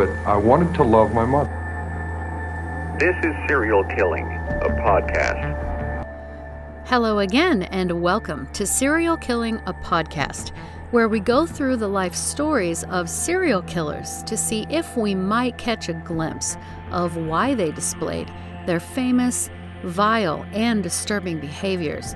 but I wanted to love my mother. This is Serial Killing, a podcast. Hello again, and welcome to Serial Killing, a podcast, where we go through the life stories of serial killers to see if we might catch a glimpse of why they displayed their famous, vile, and disturbing behaviors.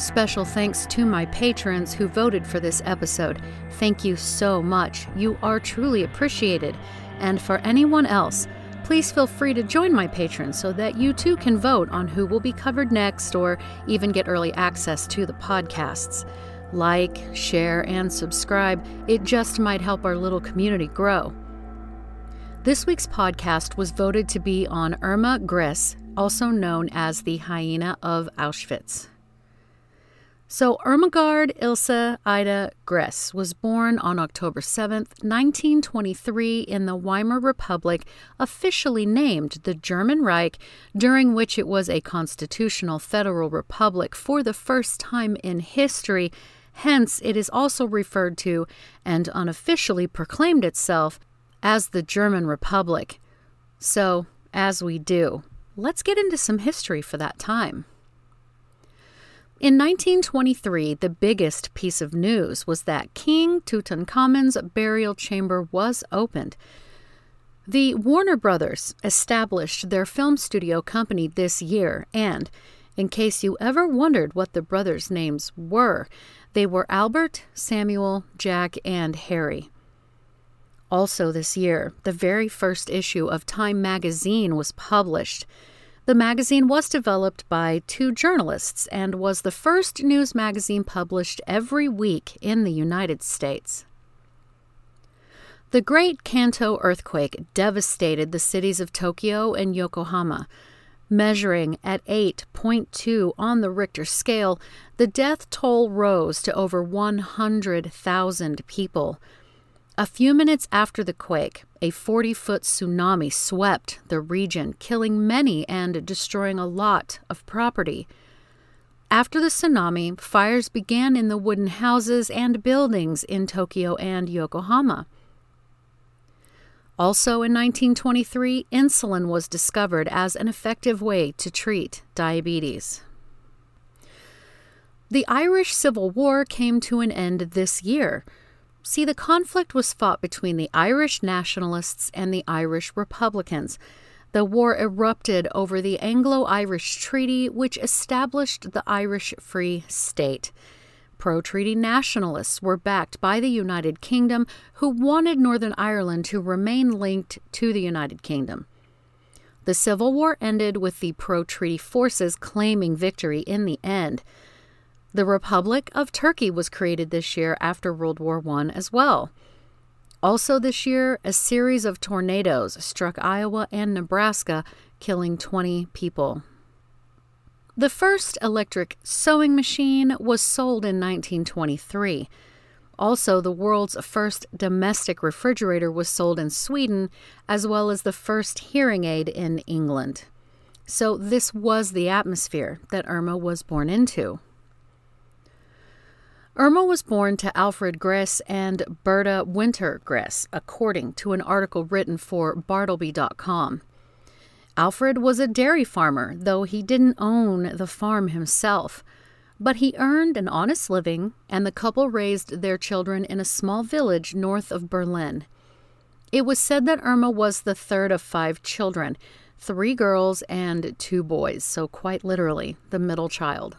Special thanks to my patrons who voted for this episode. Thank you so much. You are truly appreciated. And for anyone else, please feel free to join my patrons so that you too can vote on who will be covered next or even get early access to the podcasts. Like, share, and subscribe. It just might help our little community grow. This week's podcast was voted to be on Irma Grese, also known as the Hyena of Auschwitz. So, Ermengarde Ilse Ida Grese was born on October 7, 1923, in the Weimar Republic, officially named the German Reich, during which it was a constitutional federal republic for the first time in history. Hence, it is also referred to and unofficially proclaimed itself as the German Republic. So, as we do, let's get into some history for that time. In 1923, the biggest piece of news was that King Tutankhamun's burial chamber was opened. The Warner Brothers established their film studio company this year, and, in case you ever wondered what the brothers' names were, they were Albert, Samuel, Jack, and Harry. Also, this year, the very first issue of Time magazine was published. The magazine was developed by two journalists and was the first news magazine published every week in the United States. The Great Kanto earthquake devastated the cities of Tokyo and Yokohama. Measuring at 8.2 on the Richter scale, the death toll rose to over 100,000 people. A few minutes after the quake, a 40 foot tsunami swept the region, killing many and destroying a lot of property. After the tsunami, fires began in the wooden houses and buildings in Tokyo and Yokohama. Also in 1923, insulin was discovered as an effective way to treat diabetes. The Irish Civil War came to an end this year. See, the conflict was fought between the Irish nationalists and the Irish Republicans. The war erupted over the Anglo Irish Treaty, which established the Irish Free State. Pro treaty nationalists were backed by the United Kingdom, who wanted Northern Ireland to remain linked to the United Kingdom. The Civil War ended with the pro treaty forces claiming victory in the end. The Republic of Turkey was created this year after World War I as well. Also, this year, a series of tornadoes struck Iowa and Nebraska, killing 20 people. The first electric sewing machine was sold in 1923. Also, the world's first domestic refrigerator was sold in Sweden, as well as the first hearing aid in England. So, this was the atmosphere that Irma was born into. Irma was born to Alfred Grese and Berta Winter Grese, according to an article written for Bartleby.com. Alfred was a dairy farmer, though he didn't own the farm himself. But he earned an honest living, and the couple raised their children in a small village north of Berlin. It was said that Irma was the third of five children three girls and two boys, so quite literally, the middle child.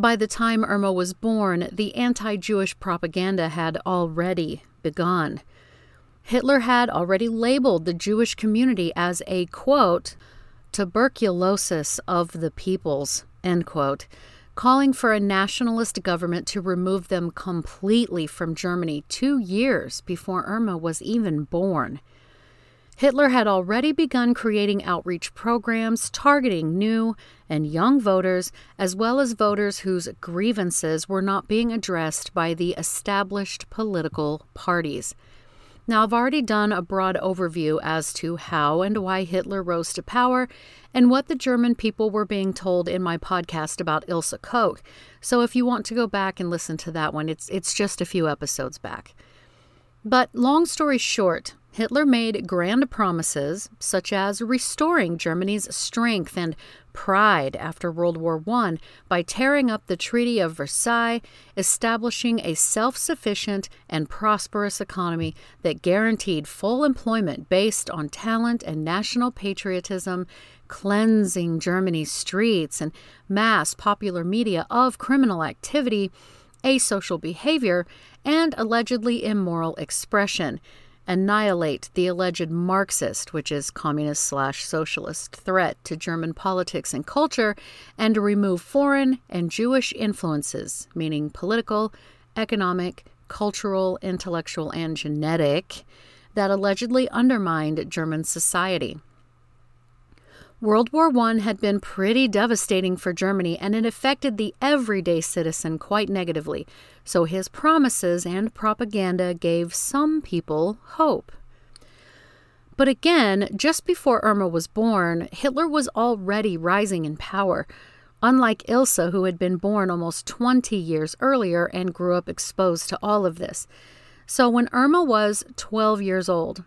By the time Irma was born, the anti Jewish propaganda had already begun. Hitler had already labeled the Jewish community as a quote, tuberculosis of the peoples, end quote, calling for a nationalist government to remove them completely from Germany two years before Irma was even born. Hitler had already begun creating outreach programs targeting new and young voters, as well as voters whose grievances were not being addressed by the established political parties. Now, I've already done a broad overview as to how and why Hitler rose to power and what the German people were being told in my podcast about Ilse Koch. So if you want to go back and listen to that one, it's it's just a few episodes back. But long story short, Hitler made grand promises, such as restoring Germany's strength and pride after World War I by tearing up the Treaty of Versailles, establishing a self sufficient and prosperous economy that guaranteed full employment based on talent and national patriotism, cleansing Germany's streets and mass popular media of criminal activity, asocial behavior, and allegedly immoral expression annihilate the alleged Marxist, which is communist slash socialist, threat to German politics and culture, and to remove foreign and Jewish influences, meaning political, economic, cultural, intellectual, and genetic, that allegedly undermined German society. World War I had been pretty devastating for Germany and it affected the everyday citizen quite negatively, so his promises and propaganda gave some people hope. But again, just before Irma was born, Hitler was already rising in power, unlike Ilse, who had been born almost 20 years earlier and grew up exposed to all of this. So when Irma was 12 years old,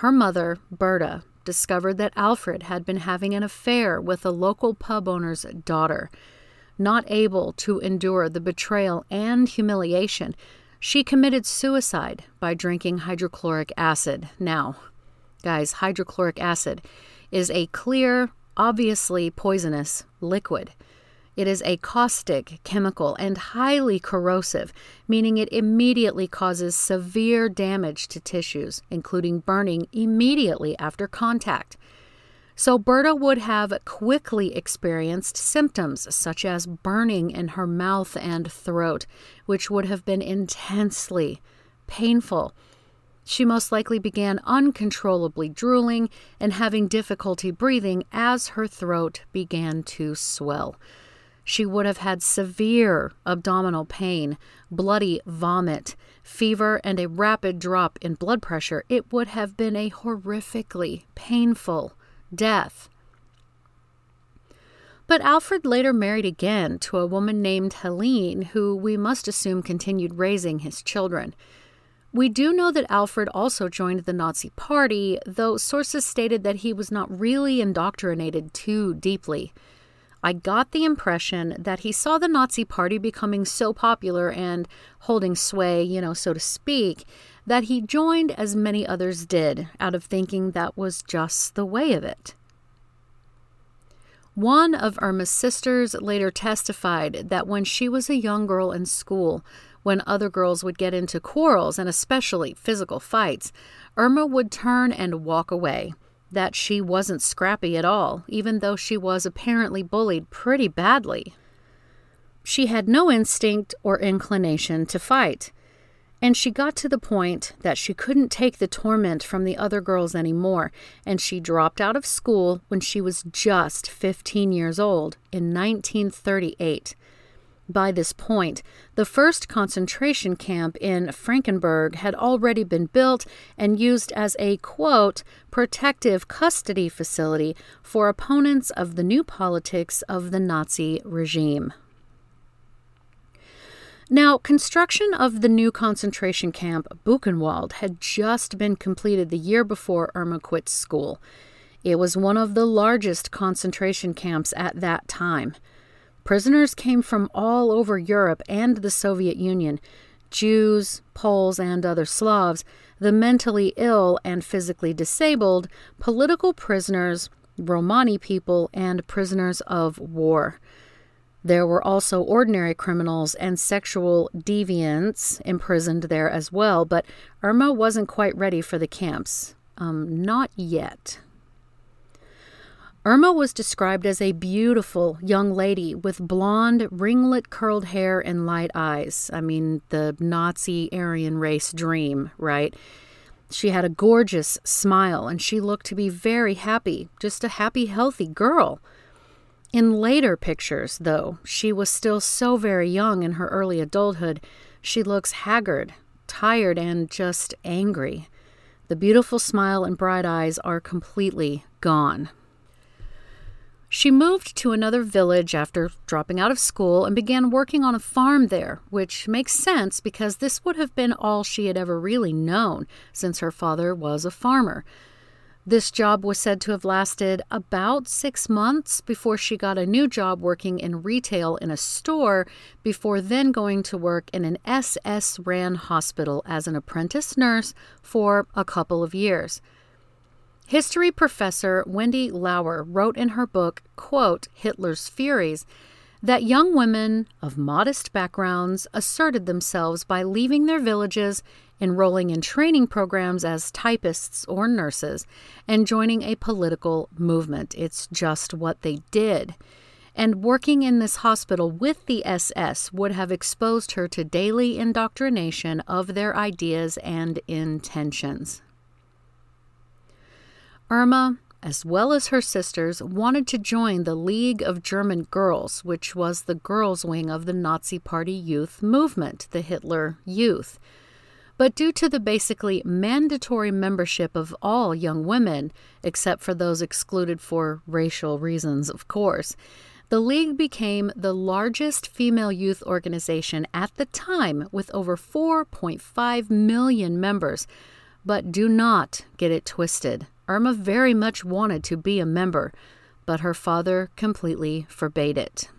her mother, Berta, discovered that Alfred had been having an affair with a local pub owner's daughter. Not able to endure the betrayal and humiliation, she committed suicide by drinking hydrochloric acid. Now, guys, hydrochloric acid is a clear, obviously poisonous liquid. It is a caustic chemical and highly corrosive, meaning it immediately causes severe damage to tissues, including burning immediately after contact. So Berta would have quickly experienced symptoms such as burning in her mouth and throat, which would have been intensely painful. She most likely began uncontrollably drooling and having difficulty breathing as her throat began to swell. She would have had severe abdominal pain, bloody vomit, fever, and a rapid drop in blood pressure. It would have been a horrifically painful death. But Alfred later married again to a woman named Helene, who we must assume continued raising his children. We do know that Alfred also joined the Nazi Party, though sources stated that he was not really indoctrinated too deeply. I got the impression that he saw the Nazi Party becoming so popular and holding sway, you know, so to speak, that he joined as many others did out of thinking that was just the way of it. One of Irma's sisters later testified that when she was a young girl in school, when other girls would get into quarrels and especially physical fights, Irma would turn and walk away. That she wasn't scrappy at all, even though she was apparently bullied pretty badly. She had no instinct or inclination to fight. And she got to the point that she couldn't take the torment from the other girls anymore, and she dropped out of school when she was just 15 years old in 1938. By this point, the first concentration camp in Frankenberg had already been built and used as a quote, protective custody facility for opponents of the new politics of the Nazi regime. Now, construction of the new concentration camp Buchenwald had just been completed the year before Irma quit school. It was one of the largest concentration camps at that time. Prisoners came from all over Europe and the Soviet Union Jews, Poles, and other Slavs, the mentally ill and physically disabled, political prisoners, Romani people, and prisoners of war. There were also ordinary criminals and sexual deviants imprisoned there as well, but Irma wasn't quite ready for the camps. Um, not yet. Irma was described as a beautiful young lady with blonde, ringlet curled hair and light eyes. I mean, the Nazi Aryan race dream, right? She had a gorgeous smile and she looked to be very happy, just a happy, healthy girl. In later pictures, though, she was still so very young in her early adulthood, she looks haggard, tired, and just angry. The beautiful smile and bright eyes are completely gone. She moved to another village after dropping out of school and began working on a farm there, which makes sense because this would have been all she had ever really known since her father was a farmer. This job was said to have lasted about six months before she got a new job working in retail in a store, before then going to work in an SS ran hospital as an apprentice nurse for a couple of years. History professor Wendy Lower wrote in her book, quote, Hitler's Furies, that young women of modest backgrounds asserted themselves by leaving their villages, enrolling in training programs as typists or nurses, and joining a political movement. It's just what they did. And working in this hospital with the SS would have exposed her to daily indoctrination of their ideas and intentions. Irma, as well as her sisters, wanted to join the League of German Girls, which was the girls' wing of the Nazi Party youth movement, the Hitler Youth. But due to the basically mandatory membership of all young women, except for those excluded for racial reasons, of course, the League became the largest female youth organization at the time with over 4.5 million members. But do not get it twisted. Irma very much wanted to be a member, but her father completely forbade it.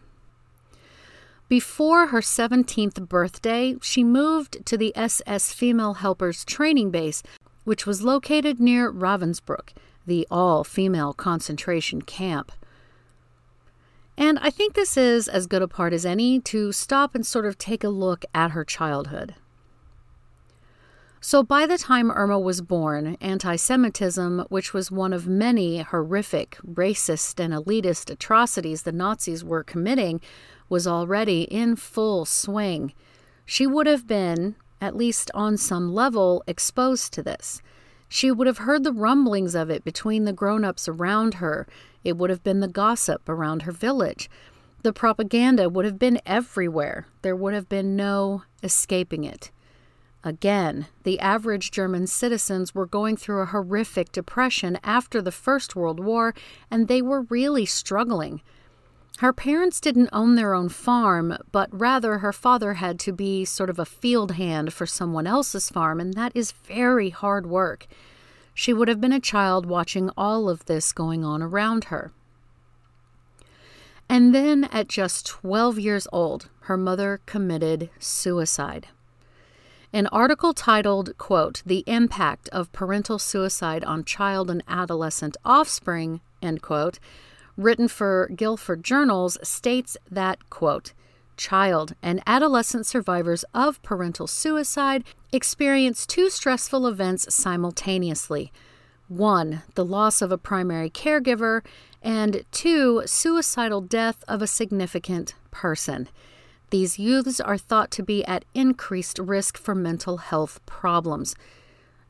Before her 17th birthday, she moved to the SS Female Helpers Training Base, which was located near Ravensbrück, the all female concentration camp. And I think this is as good a part as any to stop and sort of take a look at her childhood. So by the time Irma was born, anti Semitism, which was one of many horrific, racist, and elitist atrocities the Nazis were committing, was already in full swing. She would have been, at least on some level, exposed to this. She would have heard the rumblings of it between the grown ups around her. It would have been the gossip around her village. The propaganda would have been everywhere. There would have been no escaping it. Again, the average German citizens were going through a horrific depression after the First World War, and they were really struggling. Her parents didn't own their own farm, but rather her father had to be sort of a field hand for someone else's farm, and that is very hard work. She would have been a child watching all of this going on around her. And then, at just 12 years old, her mother committed suicide. An article titled, quote, The Impact of Parental Suicide on Child and Adolescent Offspring, end quote, written for Guilford Journals, states that, quote, child and adolescent survivors of parental suicide experience two stressful events simultaneously. One, the loss of a primary caregiver, and two, suicidal death of a significant person. These youths are thought to be at increased risk for mental health problems.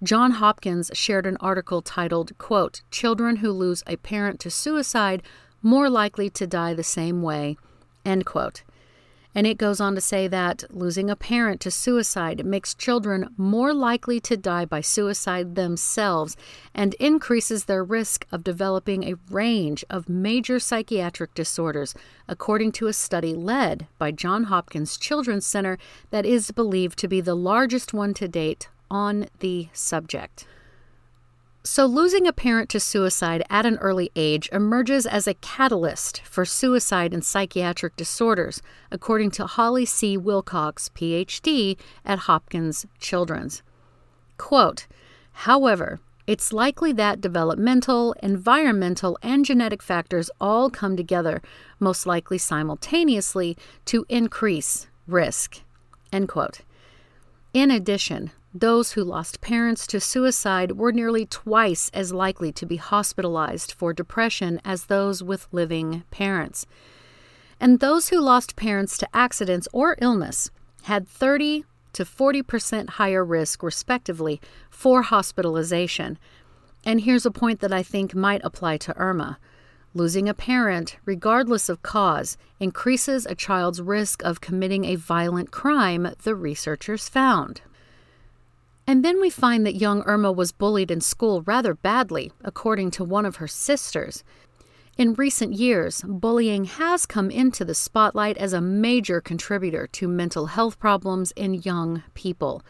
John Hopkins shared an article titled, quote, Children who lose a parent to suicide more likely to die the same way, end quote. And it goes on to say that losing a parent to suicide makes children more likely to die by suicide themselves and increases their risk of developing a range of major psychiatric disorders, according to a study led by John Hopkins Children's Center that is believed to be the largest one to date on the subject. So, losing a parent to suicide at an early age emerges as a catalyst for suicide and psychiatric disorders, according to Holly C. Wilcox, PhD, at Hopkins Children's. Quote, However, it's likely that developmental, environmental, and genetic factors all come together, most likely simultaneously, to increase risk. End quote. In addition, those who lost parents to suicide were nearly twice as likely to be hospitalized for depression as those with living parents. And those who lost parents to accidents or illness had 30 to 40% higher risk, respectively, for hospitalization. And here's a point that I think might apply to Irma. Losing a parent, regardless of cause, increases a child's risk of committing a violent crime, the researchers found. And then we find that young Irma was bullied in school rather badly, according to one of her sisters. In recent years, bullying has come into the spotlight as a major contributor to mental health problems in young people.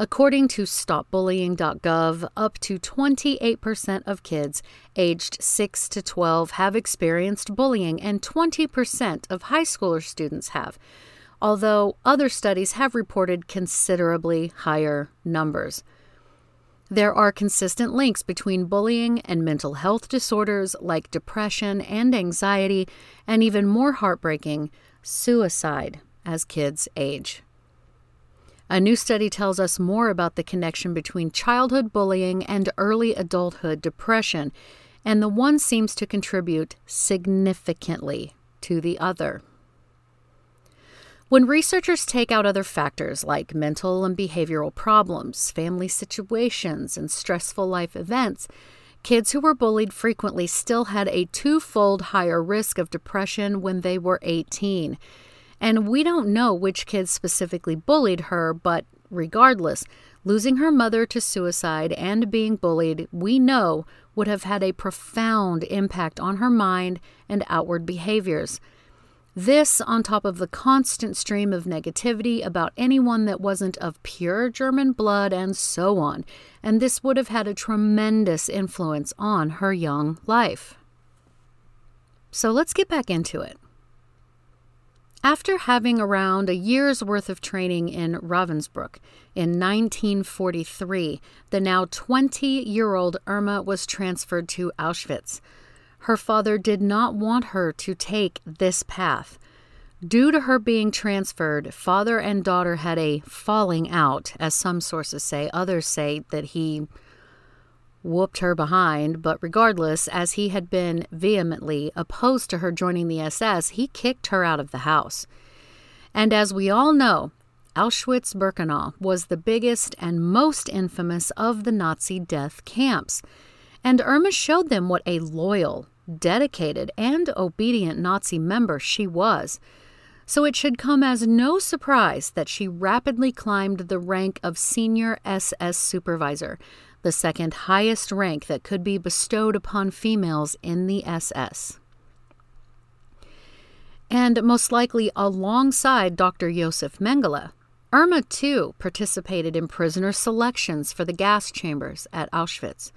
According to StopBullying.gov, up to 28% of kids aged 6 to 12 have experienced bullying, and 20% of high schooler students have, although other studies have reported considerably higher numbers. There are consistent links between bullying and mental health disorders like depression and anxiety, and even more heartbreaking, suicide as kids age. A new study tells us more about the connection between childhood bullying and early adulthood depression, and the one seems to contribute significantly to the other. When researchers take out other factors like mental and behavioral problems, family situations, and stressful life events, kids who were bullied frequently still had a twofold higher risk of depression when they were 18 and we don't know which kids specifically bullied her, but regardless, losing her mother to suicide and being bullied, we know would have had a profound impact on her mind and outward behaviors. This, on top of the constant stream of negativity about anyone that wasn't of pure German blood, and so on, and this would have had a tremendous influence on her young life. So let's get back into it. After having around a year's worth of training in Ravensbrück in 1943, the now 20 year old Irma was transferred to Auschwitz. Her father did not want her to take this path. Due to her being transferred, father and daughter had a falling out, as some sources say. Others say that he whooped her behind, but regardless, as he had been vehemently opposed to her joining the SS, he kicked her out of the house. And as we all know, Auschwitz Birkenau was the biggest and most infamous of the Nazi death camps. And Irma showed them what a loyal, dedicated, and obedient Nazi member she was. So it should come as no surprise that she rapidly climbed the rank of senior SS supervisor, the second highest rank that could be bestowed upon females in the SS. And most likely alongside Dr. Josef Mengele, Irma too participated in prisoner selections for the gas chambers at Auschwitz.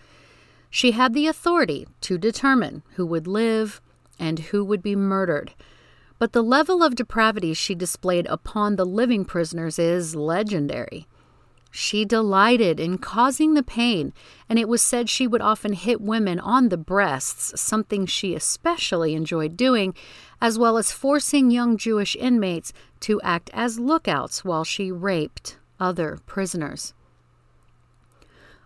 She had the authority to determine who would live and who would be murdered. But the level of depravity she displayed upon the living prisoners is legendary. She delighted in causing the pain, and it was said she would often hit women on the breasts, something she especially enjoyed doing, as well as forcing young Jewish inmates to act as lookouts while she raped other prisoners.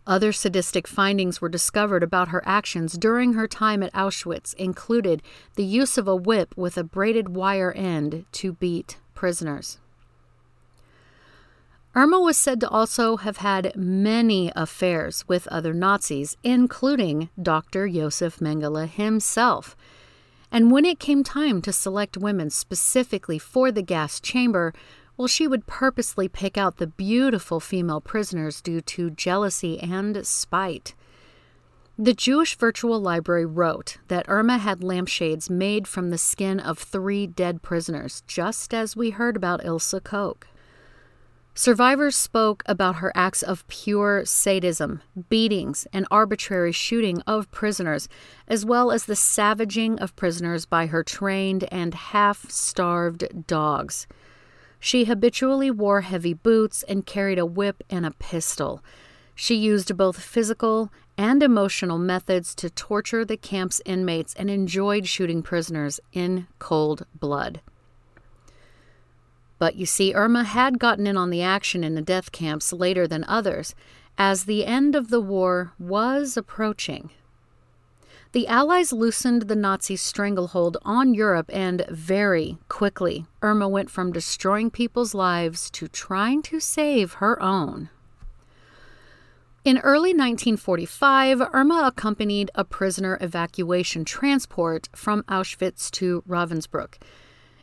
Other sadistic findings were discovered about her actions during her time at Auschwitz, included the use of a whip with a braided wire end to beat prisoners. Irma was said to also have had many affairs with other Nazis, including Dr. Josef Mengele himself. And when it came time to select women specifically for the gas chamber, well, she would purposely pick out the beautiful female prisoners due to jealousy and spite. The Jewish Virtual Library wrote that Irma had lampshades made from the skin of three dead prisoners, just as we heard about Ilse Koch. Survivors spoke about her acts of pure sadism, beatings, and arbitrary shooting of prisoners, as well as the savaging of prisoners by her trained and half starved dogs. She habitually wore heavy boots and carried a whip and a pistol. She used both physical and emotional methods to torture the camp's inmates and enjoyed shooting prisoners in cold blood. But you see, Irma had gotten in on the action in the death camps later than others, as the end of the war was approaching. The Allies loosened the Nazi stranglehold on Europe, and very quickly, Irma went from destroying people's lives to trying to save her own. In early 1945, Irma accompanied a prisoner evacuation transport from Auschwitz to Ravensbrück.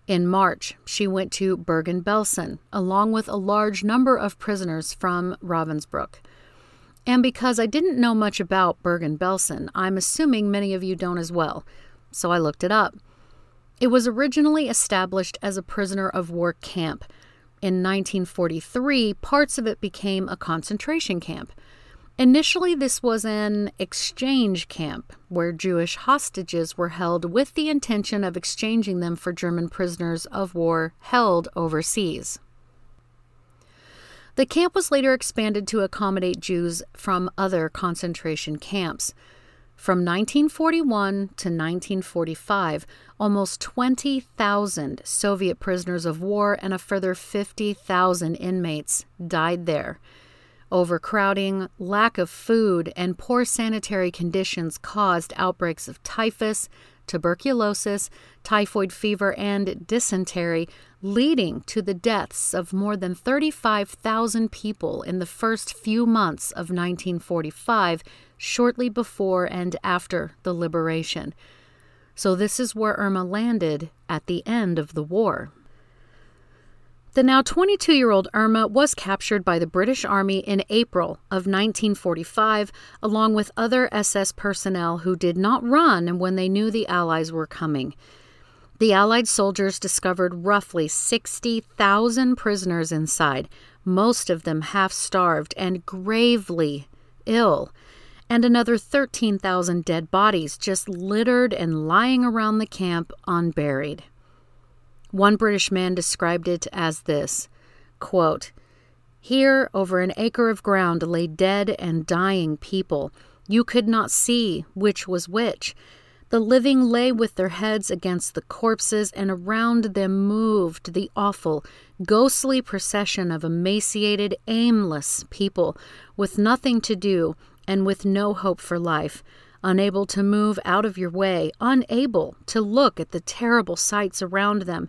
In March, she went to Bergen Belsen, along with a large number of prisoners from Ravensbrück. And because I didn't know much about Bergen Belsen, I'm assuming many of you don't as well, so I looked it up. It was originally established as a prisoner of war camp. In 1943, parts of it became a concentration camp. Initially, this was an exchange camp where Jewish hostages were held with the intention of exchanging them for German prisoners of war held overseas. The camp was later expanded to accommodate Jews from other concentration camps. From 1941 to 1945, almost 20,000 Soviet prisoners of war and a further 50,000 inmates died there. Overcrowding, lack of food, and poor sanitary conditions caused outbreaks of typhus, tuberculosis, typhoid fever, and dysentery, leading to the deaths of more than 35,000 people in the first few months of 1945, shortly before and after the liberation. So, this is where Irma landed at the end of the war. The now 22 year old Irma was captured by the British Army in April of 1945, along with other SS personnel who did not run when they knew the Allies were coming. The Allied soldiers discovered roughly 60,000 prisoners inside, most of them half starved and gravely ill, and another 13,000 dead bodies just littered and lying around the camp unburied. One British man described it as this quote, Here, over an acre of ground, lay dead and dying people. You could not see which was which. The living lay with their heads against the corpses, and around them moved the awful, ghostly procession of emaciated, aimless people, with nothing to do and with no hope for life, unable to move out of your way, unable to look at the terrible sights around them.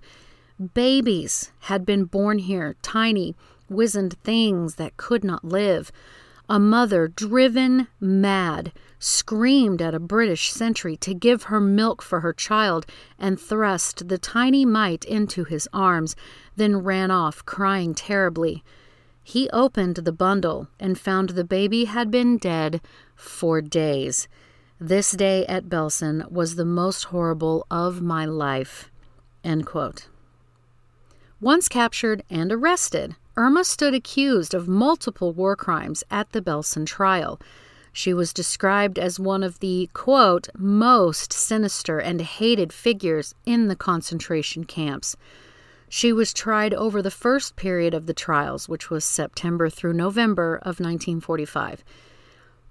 Babies had been born here, tiny, wizened things that could not live. A mother, driven mad, screamed at a British sentry to give her milk for her child and thrust the tiny mite into his arms, then ran off, crying terribly. He opened the bundle and found the baby had been dead for days. This day at Belsen was the most horrible of my life. Once captured and arrested, Irma stood accused of multiple war crimes at the Belsen trial. She was described as one of the, quote, most sinister and hated figures in the concentration camps. She was tried over the first period of the trials, which was September through November of 1945.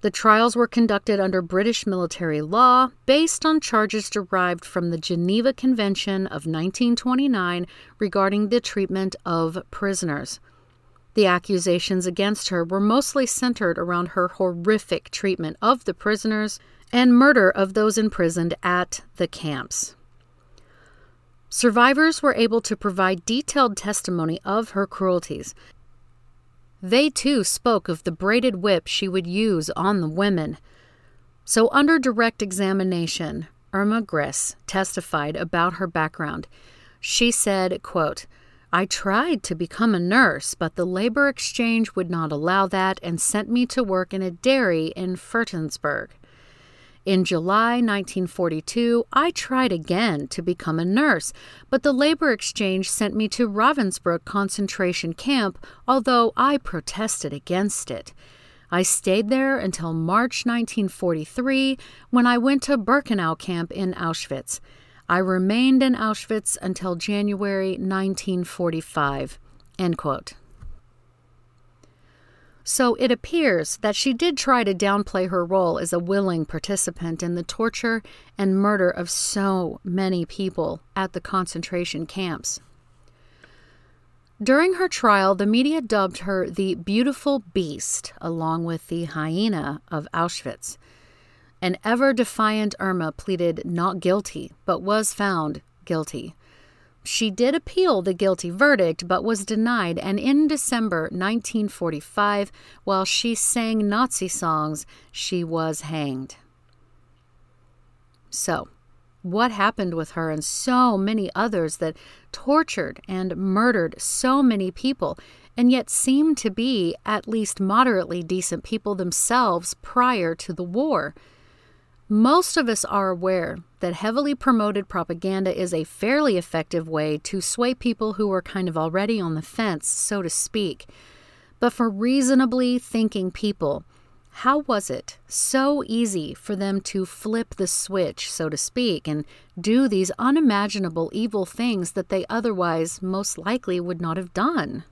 The trials were conducted under British military law based on charges derived from the Geneva Convention of 1929 regarding the treatment of prisoners. The accusations against her were mostly centered around her horrific treatment of the prisoners and murder of those imprisoned at the camps. Survivors were able to provide detailed testimony of her cruelties. They too spoke of the braided whip she would use on the women. So, under direct examination, Irma Grese testified about her background. She said, quote, I tried to become a nurse, but the labor exchange would not allow that and sent me to work in a dairy in Fürstenberg. In July 1942, I tried again to become a nurse, but the labor exchange sent me to Ravensbrück concentration camp, although I protested against it. I stayed there until March 1943 when I went to Birkenau camp in Auschwitz. I remained in Auschwitz until January 1945. End quote. So it appears that she did try to downplay her role as a willing participant in the torture and murder of so many people at the concentration camps. During her trial, the media dubbed her the beautiful beast, along with the hyena of Auschwitz. An ever defiant Irma pleaded not guilty, but was found guilty. She did appeal the guilty verdict, but was denied, and in December 1945, while she sang Nazi songs, she was hanged. So, what happened with her and so many others that tortured and murdered so many people and yet seemed to be at least moderately decent people themselves prior to the war? Most of us are aware that heavily promoted propaganda is a fairly effective way to sway people who are kind of already on the fence, so to speak. But for reasonably thinking people, how was it so easy for them to flip the switch, so to speak, and do these unimaginable evil things that they otherwise most likely would not have done?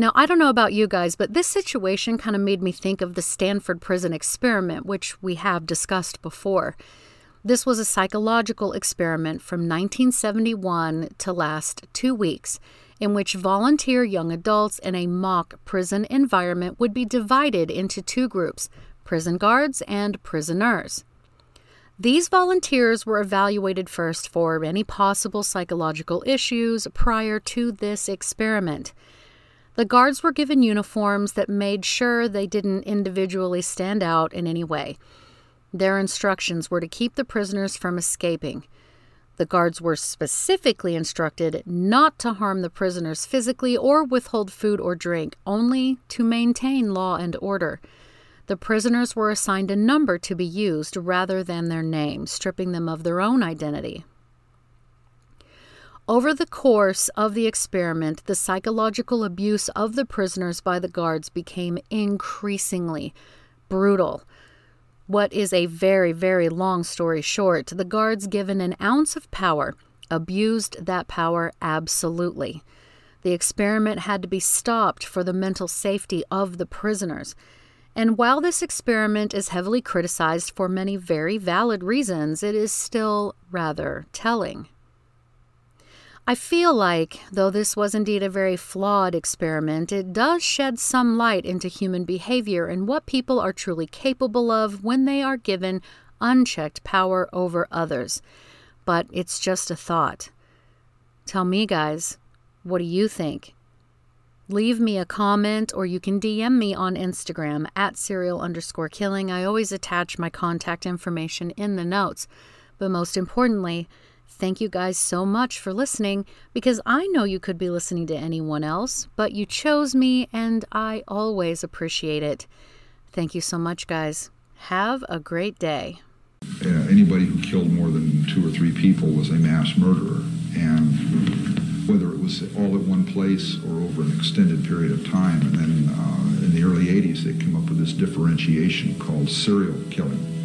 Now, I don't know about you guys, but this situation kind of made me think of the Stanford Prison experiment, which we have discussed before. This was a psychological experiment from 1971 to last two weeks, in which volunteer young adults in a mock prison environment would be divided into two groups prison guards and prisoners. These volunteers were evaluated first for any possible psychological issues prior to this experiment. The guards were given uniforms that made sure they didn't individually stand out in any way. Their instructions were to keep the prisoners from escaping. The guards were specifically instructed not to harm the prisoners physically or withhold food or drink, only to maintain law and order. The prisoners were assigned a number to be used rather than their name, stripping them of their own identity. Over the course of the experiment, the psychological abuse of the prisoners by the guards became increasingly brutal. What is a very, very long story short, the guards, given an ounce of power, abused that power absolutely. The experiment had to be stopped for the mental safety of the prisoners. And while this experiment is heavily criticized for many very valid reasons, it is still rather telling. I feel like, though this was indeed a very flawed experiment, it does shed some light into human behavior and what people are truly capable of when they are given unchecked power over others. But it's just a thought. Tell me, guys, what do you think? Leave me a comment or you can DM me on Instagram at serial underscore killing. I always attach my contact information in the notes. But most importantly, Thank you guys so much for listening because I know you could be listening to anyone else, but you chose me and I always appreciate it. Thank you so much, guys. Have a great day. Uh, anybody who killed more than two or three people was a mass murderer. And whether it was all at one place or over an extended period of time. And then uh, in the early 80s, they came up with this differentiation called serial killing